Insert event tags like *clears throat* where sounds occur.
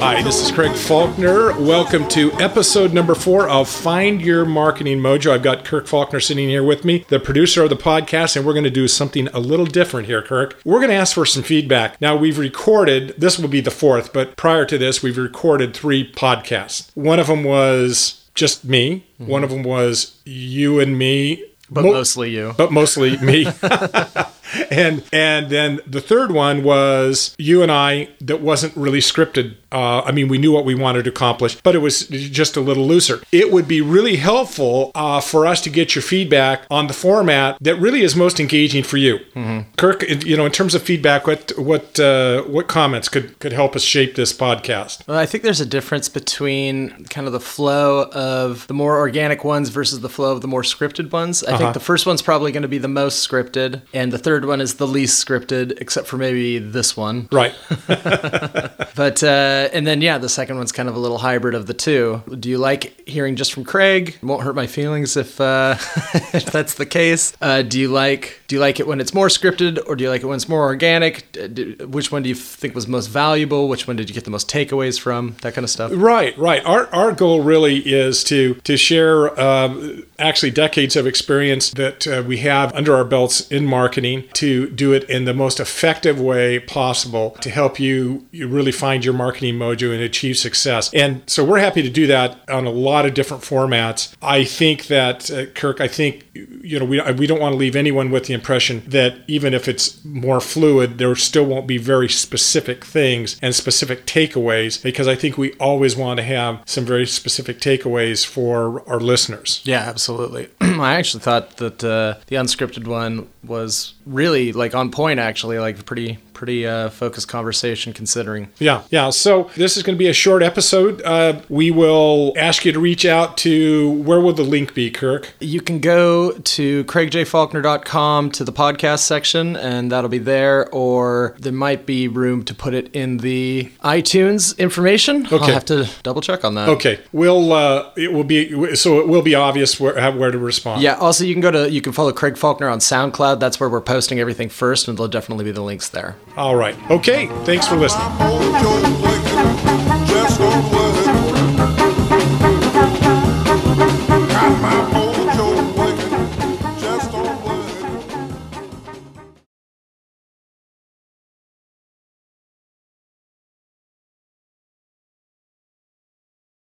Hi, this is Craig Faulkner. Welcome to episode number four of Find Your Marketing Mojo. I've got Kirk Faulkner sitting here with me, the producer of the podcast, and we're going to do something a little different here, Kirk. We're going to ask for some feedback. Now, we've recorded, this will be the fourth, but prior to this, we've recorded three podcasts. One of them was just me, mm-hmm. one of them was you and me. But Mo- mostly you. But mostly me. *laughs* *laughs* and and then the third one was you and I that wasn't really scripted. Uh, I mean, we knew what we wanted to accomplish, but it was just a little looser. It would be really helpful uh, for us to get your feedback on the format that really is most engaging for you, mm-hmm. Kirk. You know, in terms of feedback, what what uh, what comments could could help us shape this podcast? Well, I think there's a difference between kind of the flow of the more organic ones versus the flow of the more scripted ones. I uh-huh. think the first one's probably going to be the most scripted, and the third one is the least scripted, except for maybe this one. Right. *laughs* but uh, and then yeah, the second one's kind of a little hybrid of the two. Do you like hearing just from Craig? Won't hurt my feelings if uh, *laughs* if that's the case. Uh, do you like do you like it when it's more scripted, or do you like it when it's more organic? Which one do you think was most valuable? Which one did you get the most takeaways from? That kind of stuff. Right, right. Our our goal really is to to share um, actually decades of experience that uh, we have under our belts in marketing to do it in the most effective way possible to help you, you really find your marketing mojo and achieve success. And so we're happy to do that on a lot of different formats. I think that, uh, Kirk, I think, you know, we, we don't want to leave anyone with the impression that even if it's more fluid, there still won't be very specific things and specific takeaways because I think we always want to have some very specific takeaways for our listeners. Yeah, absolutely. *clears throat* I actually thought that uh, the unscripted one was really like on point actually like pretty pretty uh, focused conversation considering. Yeah, yeah. So this is going to be a short episode. Uh, we will ask you to reach out to where will the link be, Kirk? You can go to craigjfaulkner.com to the podcast section, and that'll be there. Or there might be room to put it in the iTunes information. Okay, I'll have to double check on that. Okay, we'll uh, it will be so it will be obvious where where to respond. Yeah. Also, you can go to you can follow Craig Faulkner on SoundCloud. That's where we're posting everything first, and there'll definitely be the links there. All right. Okay. Thanks for listening.